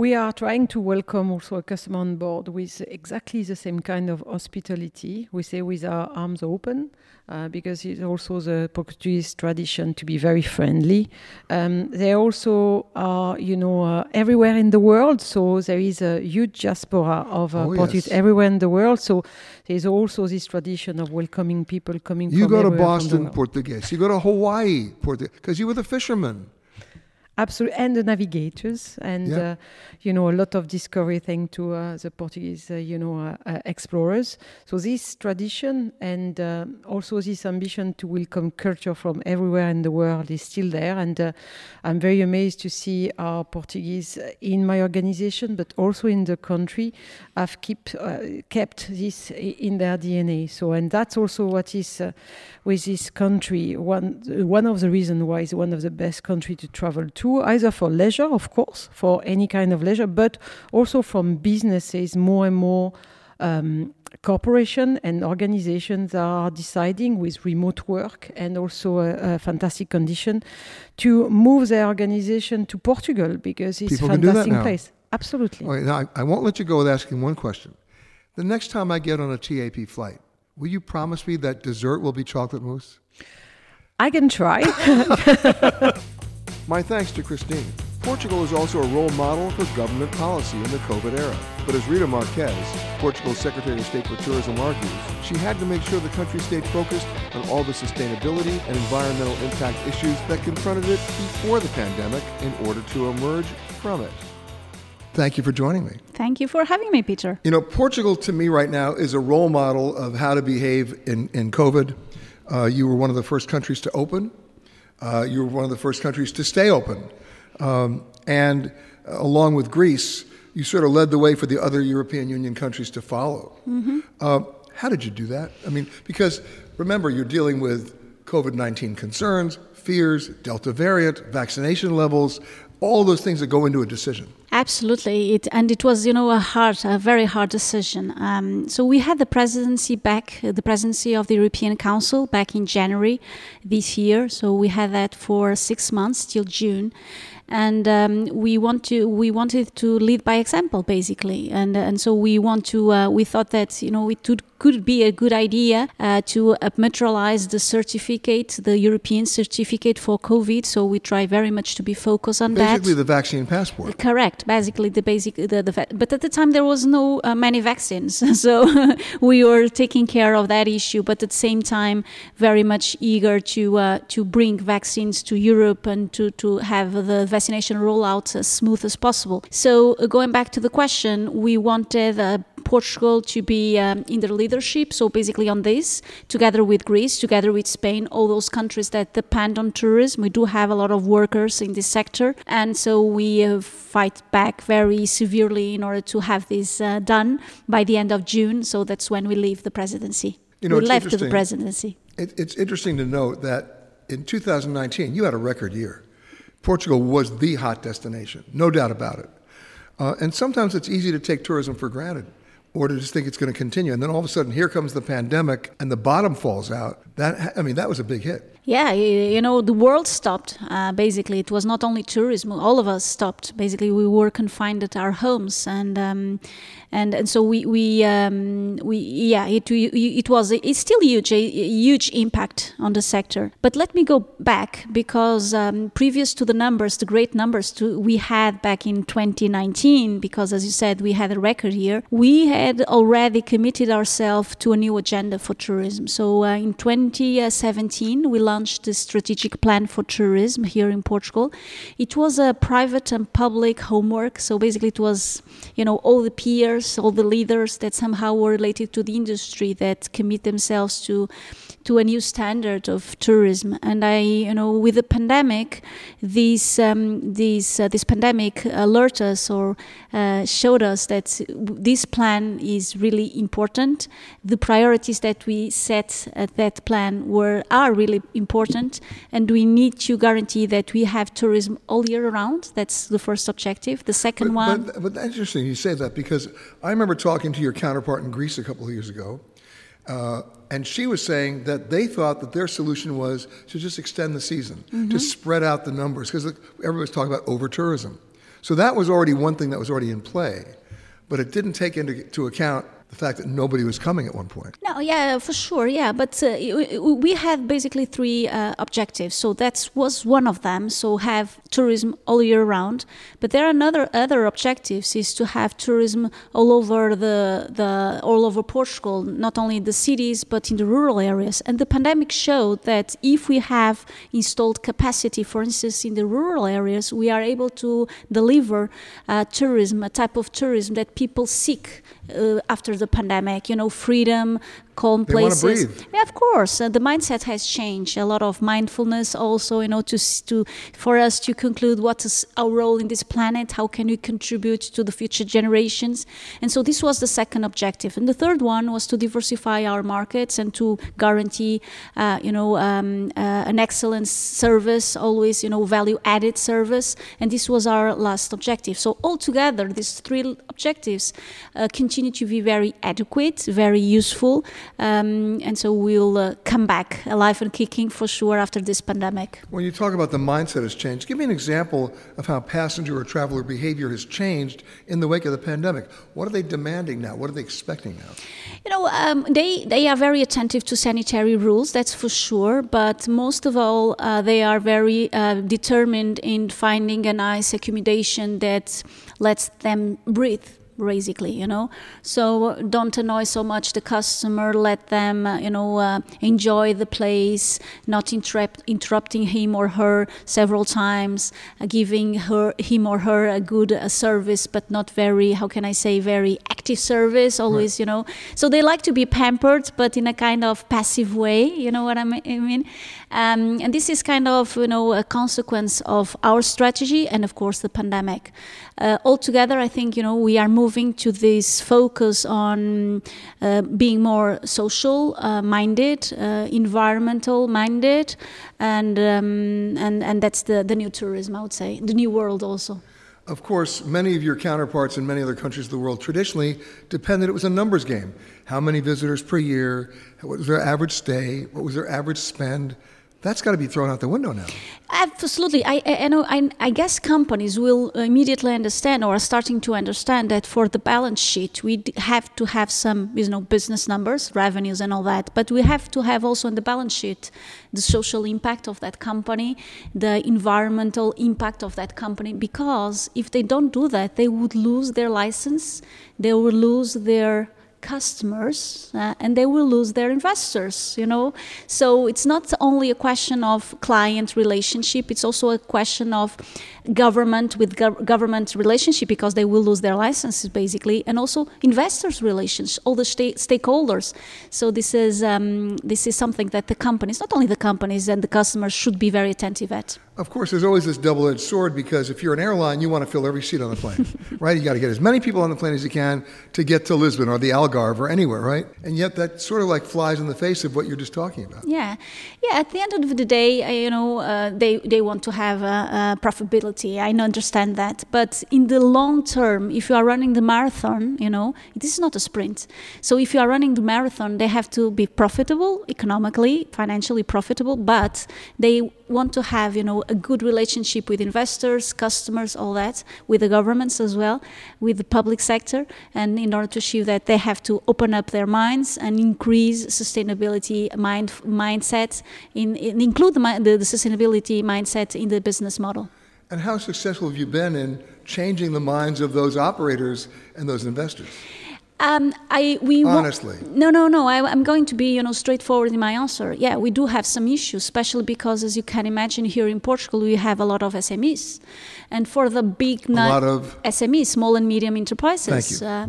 we are trying to welcome also a customer on board with exactly the same kind of hospitality. We say with our arms open, uh, because it's also the Portuguese tradition to be very friendly. Um, they also are, you know, uh, everywhere in the world. So there is a huge diaspora of uh, Oh, Portuguese yes. everywhere in the world. So there's also this tradition of welcoming people coming You from go to everywhere from the Boston. Portuguese. You go to Hawaii, Portuguese, because you were the fisherman. Absolutely, and the navigators, and Yeah. uh, you know a lot of discovery thing to uh, the Portuguese, uh, you know, uh, uh, explorers. So this tradition and uh, also this ambition to welcome culture from everywhere in the world is still there, and uh, I'm very amazed to see our Portuguese in my organization, but also in the country, have keep uh, kept this in their DNA. So, and that's also what is uh, with this country one one of the reasons why it's one of the best country to travel to, either for leisure, of course, for any kind of leisure, but also from businesses. More and more um, corporation and organizations are deciding with remote work and also a, a fantastic condition to move their organization to Portugal because it's a can do that fantastic place. Absolutely. Right, now I, I won't let you go with asking one question. The next time I get on a TAP flight, will you promise me that dessert will be chocolate mousse? I can try. My thanks to Christine. Portugal is also a role model for government policy in the COVID era. But as Rita Marques, Portugal's Secretary of State for Tourism, argues, she had to make sure the country stayed focused on all the sustainability and environmental impact issues that confronted it before the pandemic in order to emerge from it. Thank you for joining me. Thank you for having me, Peter. You know, Portugal to me right now is a role model of how to behave in, in COVID. Uh, you were one of the first countries to open. Uh, you were one of the first countries to stay open. Um, and uh, along with Greece, you sort of led the way for the other European Union countries to follow. Mhm. Uh, how did you do that? I mean, because remember, you're dealing with COVID 19 concerns, fears, Delta variant, vaccination levels, all those things that go into a decision. Absolutely, it and it was you know a hard, a very hard decision. Um, so we had the presidency back, uh, the presidency of the European Council back in January this year. So we had that for six months till June, and um, we want to we wanted to lead by example basically, and and so we want to uh, we thought that you know it could could be a good idea uh, to uh, materialize the certificate, the European certificate for COVID. So we try very much to be focused on that. Basically, the vaccine passport. Correct. Basically, the basic the, the va- but at the time there was no uh, many vaccines, so we were taking care of that issue. But at the same time, very much eager to uh, to bring vaccines to Europe and to to have the vaccination rollout as smooth as possible. So uh, going back to the question, we wanted. Uh, Portugal to be um, in their leadership. So basically on this, together with Greece, together with Spain, all those countries that depend on tourism. We do have a lot of workers in this sector, and so we uh, fight back very severely in order to have this uh, done by the end of June. So that's when we leave the presidency. You know, we left the presidency. It, it's interesting to note that in 2019, you had a record year. Portugal was the hot destination, no doubt about it. Uh, and sometimes it's easy to take tourism for granted or to just think it's going to continue. And then all of a sudden, here comes the pandemic and the bottom falls out. That, I mean, that was a big hit. Yeah, you know, the world stopped. Uh, basically, it was not only tourism; all of us stopped. Basically, we were confined at our homes, and um, and and so we we um, we yeah, it it was it's still huge, a, huge impact on the sector. But let me go back because um, previous to the numbers, the great numbers to, we had back in 2019, because as you said, we had a record year. We had already committed ourselves to a new agenda for tourism. So uh, in 2017, we launched the strategic plan for tourism here in Portugal. It was a private and public homework. So basically, it was you know all the peers, all the leaders that somehow were related to the industry that commit themselves to to a new standard of tourism. And I, you know, with the pandemic, this um, this uh, this pandemic alerted us or uh, showed us that this plan is really important. The priorities that we set at that plan were are really important, and we need to guarantee that we have tourism all year round. That's the first objective. The second But, one. but, but that's interesting you say that because I remember talking to your counterpart in Greece a couple of years ago, uh, and she was saying that they thought that their solution was to just extend the season, to Mhm. spread out the numbers, because everybody was talking about over tourism. So that was already one thing that was already in play, but it didn't take into to account the fact that nobody was coming at one point. No, yeah, for sure, yeah. But uh, we have basically three uh, objectives. So that was one of them. So have tourism all year round. But there are another other objectives is to have tourism all over the the all over Portugal, not only in the cities but in the rural areas. And the pandemic showed that if we have installed capacity, for instance, in the rural areas, we are able to deliver uh, tourism, a type of tourism that people seek uh, after the pandemic. You know, freedom, calm they places. Yeah, of course, uh, the mindset has changed. A lot of mindfulness, also, you know, to to for us to conclude what is our role in this planet. How can we contribute to the future generations? And so this was the second objective. And the third one was to diversify our markets and to guarantee, uh, you know, um, uh, an excellent service, always, you know, value added service. And this was our last objective. So altogether, these three objectives uh, continue to be very adequate, very useful. Um, and so we'll uh, come back alive and kicking for sure after this pandemic. When you talk about the mindset has changed, give me an example of how passenger or traveler behavior has changed in the wake of the pandemic. What are they demanding now? What are they expecting now? You know, um, they they are very attentive to sanitary rules, that's for sure. But most of all, uh, they are very uh, determined in finding a nice accommodation that lets them breathe basically you know. So don't annoy so much the customer let them uh, you know uh, enjoy the place not interrupt, interrupting him or her several times uh, giving her him or her a good uh, service but not very how can i say very active service always right. you know. So they like to be pampered but in a kind of passive way you know what i mean? Um, and this is kind of you know a consequence of our strategy and of course the pandemic uh, altogether i think you know we are moving to this focus on uh, being more social uh, minded, uh, environmental minded, and, um, and, and that's the, the new tourism, I would say, the new world also. Of course, many of your counterparts in many other countries of the world traditionally depended it was a numbers game. How many visitors per year? What was their average stay? What was their average spend? That's got to be thrown out the window now. Absolutely. I, I, know, I, I, guess companies will immediately understand or are starting to understand that for the balance sheet, we have to have some you know, business numbers, revenues, and all that. But we have to have also on the balance sheet the social impact of that company, the environmental impact of that company. Because if they don't do that, they would lose their license, they would lose their customers uh, and they will lose their investors you know? So it's not only a question of client relationship it's also a question of government with gov- government relationship because they will lose their licenses basically and also investors relations all the sta- stakeholders. So this is um, this is something that the companies not only the companies and the customers should be very attentive at of course, there's always this double edged sword because if you're an airline, you want to fill every seat on the plane, right? You got to get as many people on the plane as you can to get to Lisbon or the Algarve or anywhere, right? And yet that sort of like flies in the face of what you're just talking about. Yeah. Yeah. At the end of the day, uh, you know, uh, they, they want to have a, a profitability. I understand that. But in the long term, if you are running the marathon, you know, this is not a sprint. So if you are running the marathon, they have to be profitable economically, financially profitable, but they want to have, you know, a good relationship with investors, customers, all that, with the governments as well, with the public sector. And in order to achieve that, they have to open up their minds and increase sustainability mind mindset, in, in include the, the, the sustainability mindset in the business model. And how successful have you been in changing the minds of those operators and those investors? Um, I we honestly no no no I, am going to be you know straightforward in my answer. Yeah, we do have some issues, especially because as you can imagine here in Portugal we have a lot of SMEs, and for the big a lot of SMEs, small and medium enterprises. Thank you. Uh,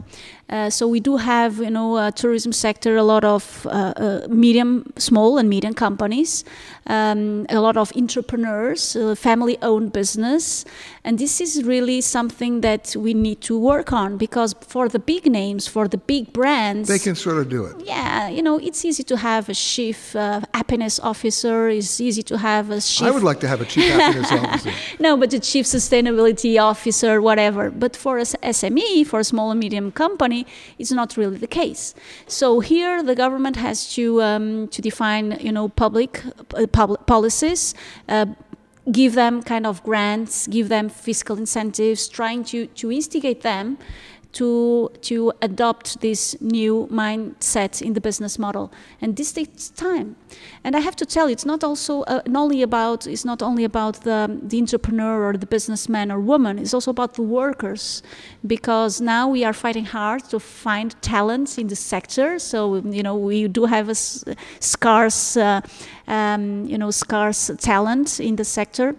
uh, so we do have, you know, a tourism sector, a lot of uh, uh, medium, small and medium companies, um, a lot of entrepreneurs, uh, family-owned business, and this is really something that we need to work on because for the big names, for the big brands, they can sort of do it. Yeah, you know, it's easy to have a chief uh, happiness officer. It's easy to have a chief. I would like to have a chief happiness officer. no, but a chief sustainability officer, whatever. But for a SME, for a small and medium company it's not really the case. So here the government has to um, to define you know public uh, public policies. Uh, give them kind of grants, give them fiscal incentives, trying to, to instigate them to to adopt this new mindset in the business model, and this takes time. And I have to tell you, it's not also uh, not only about it's not only about the the entrepreneur or the businessman or woman. It's also about the workers, because now we are fighting hard to find talents in the sector. So you know we do have a scarce, uh, um, you know, scarce talent in the sector.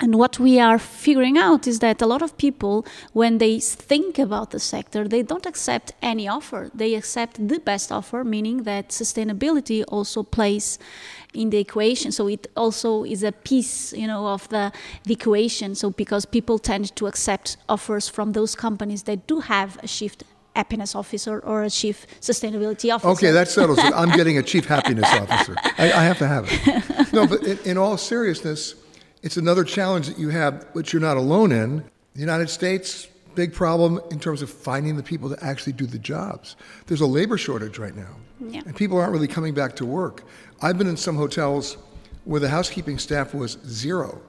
And what we are figuring out is that a lot of people, when they think about the sector, they don't accept any offer. They accept the best offer, meaning that sustainability also plays in the equation. So it also is a piece, you know, of the, the equation. So because people tend to accept offers from those companies that do have a shift happiness officer or a chief sustainability officer. Okay, that settles it. I'm getting a chief happiness officer. I, I have to have it. No, but in, in all seriousness, it's another challenge that you have, which you're not alone in. The United States, big problem in terms of finding the people to actually do the jobs. There's a labor shortage right now, Yeah. and people aren't really coming back to work. I've been in some hotels where the housekeeping staff was zero.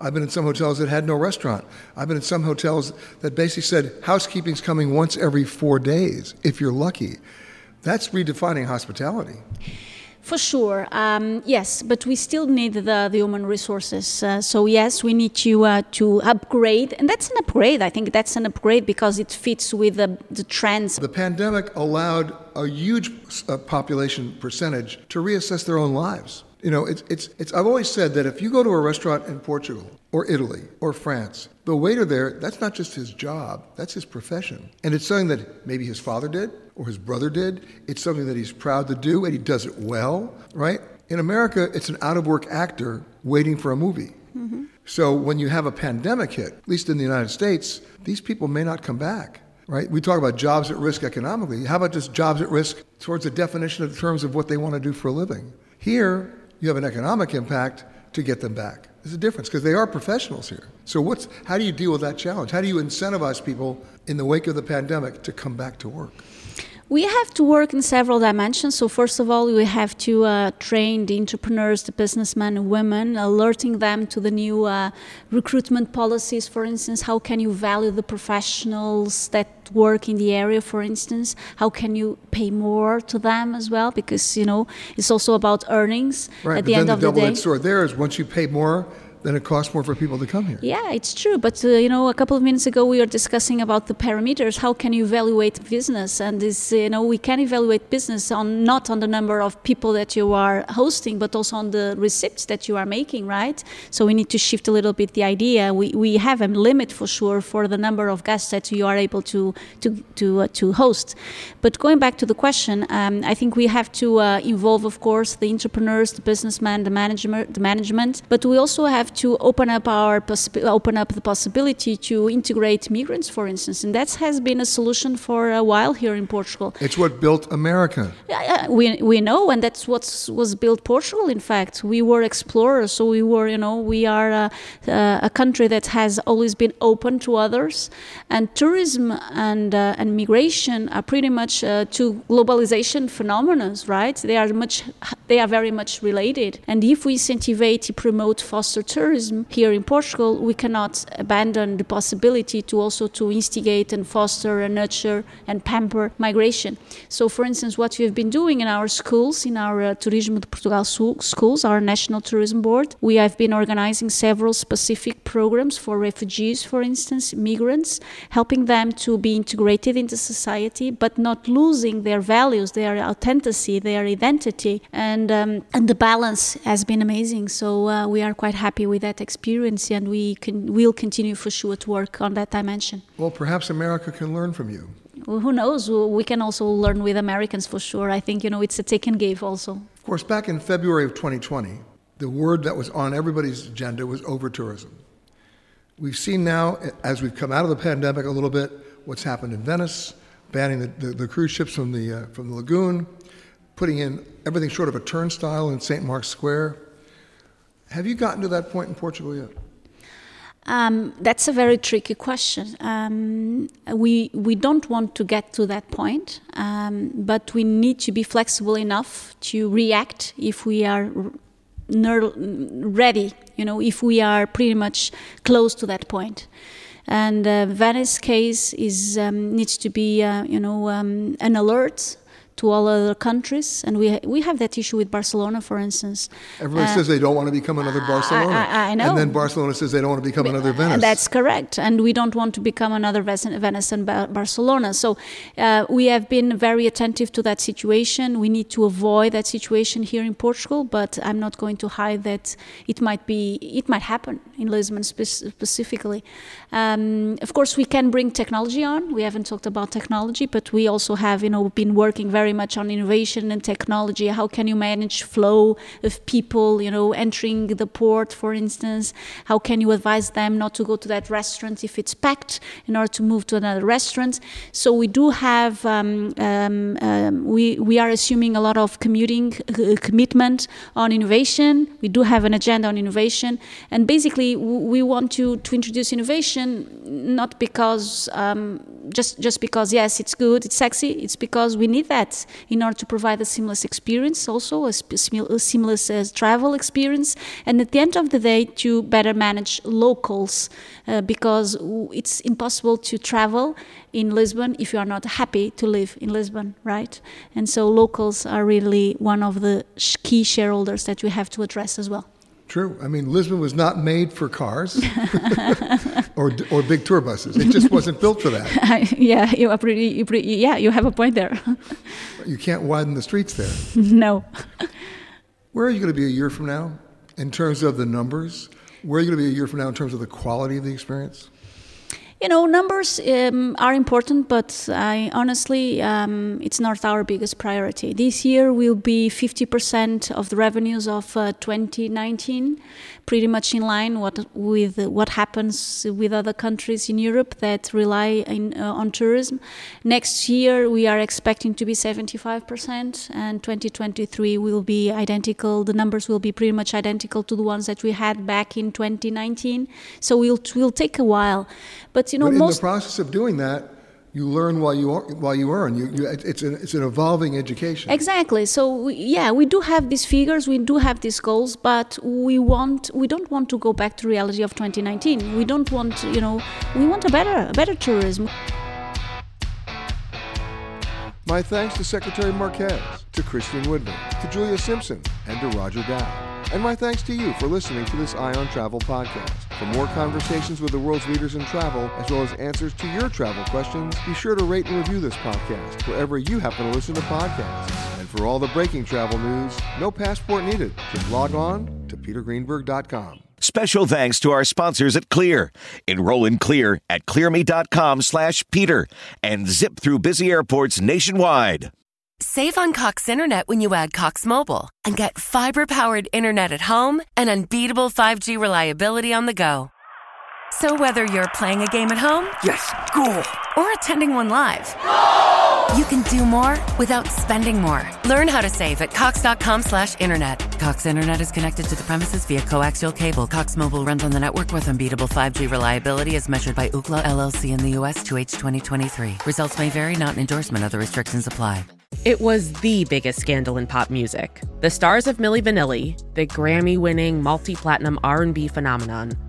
I've been in some hotels that had no restaurant. I've been in some hotels that basically said housekeeping's coming once every four days, if you're lucky. That's redefining hospitality. For sure, um, yes, but we still need the, the human resources. Uh, so yes, we need to uh, to upgrade, and that's an upgrade. I think that's an upgrade because it fits with the, the trends. The pandemic allowed a huge uh, population percentage to reassess their own lives. You know, it's, it's, it's, I've always said that if you go to a restaurant in Portugal or Italy or France, the waiter there, that's not just his job, that's his profession. And it's something that maybe his father did or his brother did. It's something that he's proud to do and he does it well, right? In America, it's an out of work actor waiting for a movie. Mm-hmm. So when you have a pandemic hit, at least in the United States, these people may not come back, right? We talk about jobs at risk economically. How about just jobs at risk towards the definition of terms of what they want to do for a living? Here, you have an economic impact to get them back. There's a difference because they are professionals here. So what's how do you deal with that challenge? How do you incentivize people in the wake of the pandemic to come back to work? We have to work in several dimensions. So, first of all, we have to uh, train the entrepreneurs, the businessmen and women, alerting them to the new uh, recruitment policies. For instance, how can you value the professionals that work in the area, for instance? How can you pay more to them as well? Because, you know, it's also about earnings Right. at but the then end the of the double-edged sword there is once you pay more, then it costs more for people to come here. Yeah, it's true. But uh, you know, a couple of minutes ago we were discussing about the parameters. How can you evaluate business? And this, you know, we can evaluate business on not on the number of people that you are hosting, but also on the receipts that you are making, right? So we need to shift a little bit the idea. We we have a limit for sure for the number of guests that you are able to to to uh, to host. But going back to the question, um, I think we have to uh, involve, of course, the entrepreneurs, the businessmen, the management, the management. But we also have to open up our open up the possibility to integrate migrants, for instance, and that has been a solution for a while here in Portugal. It's what built America. Yeah, we, we know, and that's what was built Portugal. In fact, we were explorers, so we were, you know, we are a, a country that has always been open to others, and tourism and uh, and migration are pretty much uh, two globalization phenomena, right? They are much, they are very much related, and if we incentivize, promote, foster tourism here in Portugal, we cannot abandon the possibility to also to instigate and foster and nurture and pamper migration. So, for instance, what we have been doing in our schools, in our uh, Turismo de Portugal schools, our National Tourism Board, we have been organizing several specific programs for refugees, for instance, migrants, helping them to be integrated into society, but not losing their values, their authenticity, their identity, and um, and the balance has been amazing. So uh, we are quite happy with that experience, and we can will continue for sure to work on that dimension. Well, perhaps America can learn from you. Well, who knows? We can also learn with Americans for sure. I think you know it's a take and give also. Of course, back in February of 2020, the word that was on everybody's agenda was over tourism. We've seen now, as we've come out of the pandemic a little bit, what's happened in Venice, banning the, the, the cruise ships from the, uh, from the lagoon, putting in everything short of a turnstile in St. Mark's Square. Have you gotten to that point in Portugal yet? Um, that's a very tricky question. Um, we we don't want to get to that point, um, but we need to be flexible enough to react if we are ready. You know, if we are pretty much close to that point. And uh, Venice case is um, needs to be, uh, you know, um, an alert to all other countries, and we ha- we have that issue with Barcelona, for instance. Everybody Uh, says they don't want to become another Barcelona. I- I know. And then Barcelona says they don't want to become another Venice. And that's correct, and we don't want to become another Venice and Bar- Barcelona. So uh, we have been very attentive to that situation. We need to avoid that situation here in Portugal, but I'm not going to hide that it might be, it might happen in Lisbon spe- specifically. Um, of course, we can bring technology on. We haven't talked about technology, but we also have, you know, been working very much on innovation and technology. How can you manage flow of people, you know, entering the port, for instance? How can you advise them not to go to that restaurant if it's packed in order to move to another restaurant? So we do have, um, um, um, we, we are assuming a lot of commuting uh, commitment on innovation. We do have an agenda on innovation. And basically, we want to, to introduce innovation not because um, just just because yes it's good it's sexy it's because we need that in order to provide a seamless experience also a, a seamless uh, travel experience and at the end of the day to better manage locals uh, because it's impossible to travel in Lisbon if you are not happy to live in Lisbon right? And so locals are really one of the key shareholders that we have to address as well True. I mean, Lisbon was not made for cars or, or big tour buses. It just wasn't built for that. yeah you are pretty, you pretty yeah you have a point there You can't widen the streets there. no Where are you going to be a year from now in terms of the numbers? Where are you going to be a year from now in terms of the quality of the experience? You know, numbers um, are important, but I honestly, um, it's not our biggest priority. This year will be 50% of the revenues of uh, 2019, pretty much in line what, with what happens with other countries in Europe that rely in, uh, on tourism. Next year, we are expecting to be 75%, and 2023 will be identical. The numbers will be pretty much identical to the ones that we had back in 2019. So it will take a while. But you know, but in most the process of doing that, you learn while you while you earn. You, you, it's an it's an evolving education. Exactly. So we, yeah, we do have these figures, we do have these goals, but we want we don't want to go back to reality of 2019. We don't want you know we want a better a better tourism. My thanks to Secretary Marques, to Christine Widener, to Julia Simpson, and to Roger Dow. And my thanks to you for listening to this Eye on Travel podcast. For more conversations with the world's leaders in travel, as well as answers to your travel questions, be sure to rate and review this podcast wherever you happen to listen to podcasts. And for all the breaking travel news, no passport needed. Just log on to petergreenberg.com. Special thanks to our sponsors at Clear. Enroll in Clear at clearme.com slash Peter and zip through busy airports nationwide. Save on Cox Internet when you add Cox Mobile and get fiber powered internet at home and unbeatable 5G reliability on the go. So whether you're playing a game at home, Yes, goal. or attending one live, you can do more without spending more. Learn how to save at cox.com slash internet. Cox Internet is connected to the premises via coaxial cable. Cox Mobile runs on the network with unbeatable 5G reliability as measured by Ookla LLC in the U.S. 2H 2023. Results may vary, not an endorsement. Other restrictions apply. It was the biggest scandal in pop music. The stars of Milli Vanilli, the Grammy-winning multi-platinum R&B phenomenon,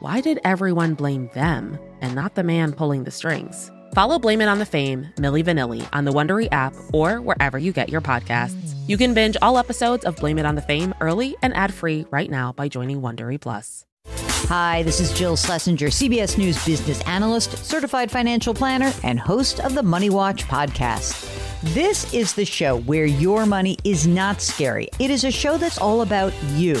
why did everyone blame them and not the man pulling the strings? Follow Blame It on the Fame, Milli Vanilli, on the Wondery app or wherever you get your podcasts. You can binge all episodes of Blame It on the Fame early and ad-free right now by joining Wondery Plus. Hi, this is Jill Schlesinger, CBS News business analyst, certified financial planner, and host of the Money Watch podcast. This is the show where your money is not scary. It is a show that's all about you.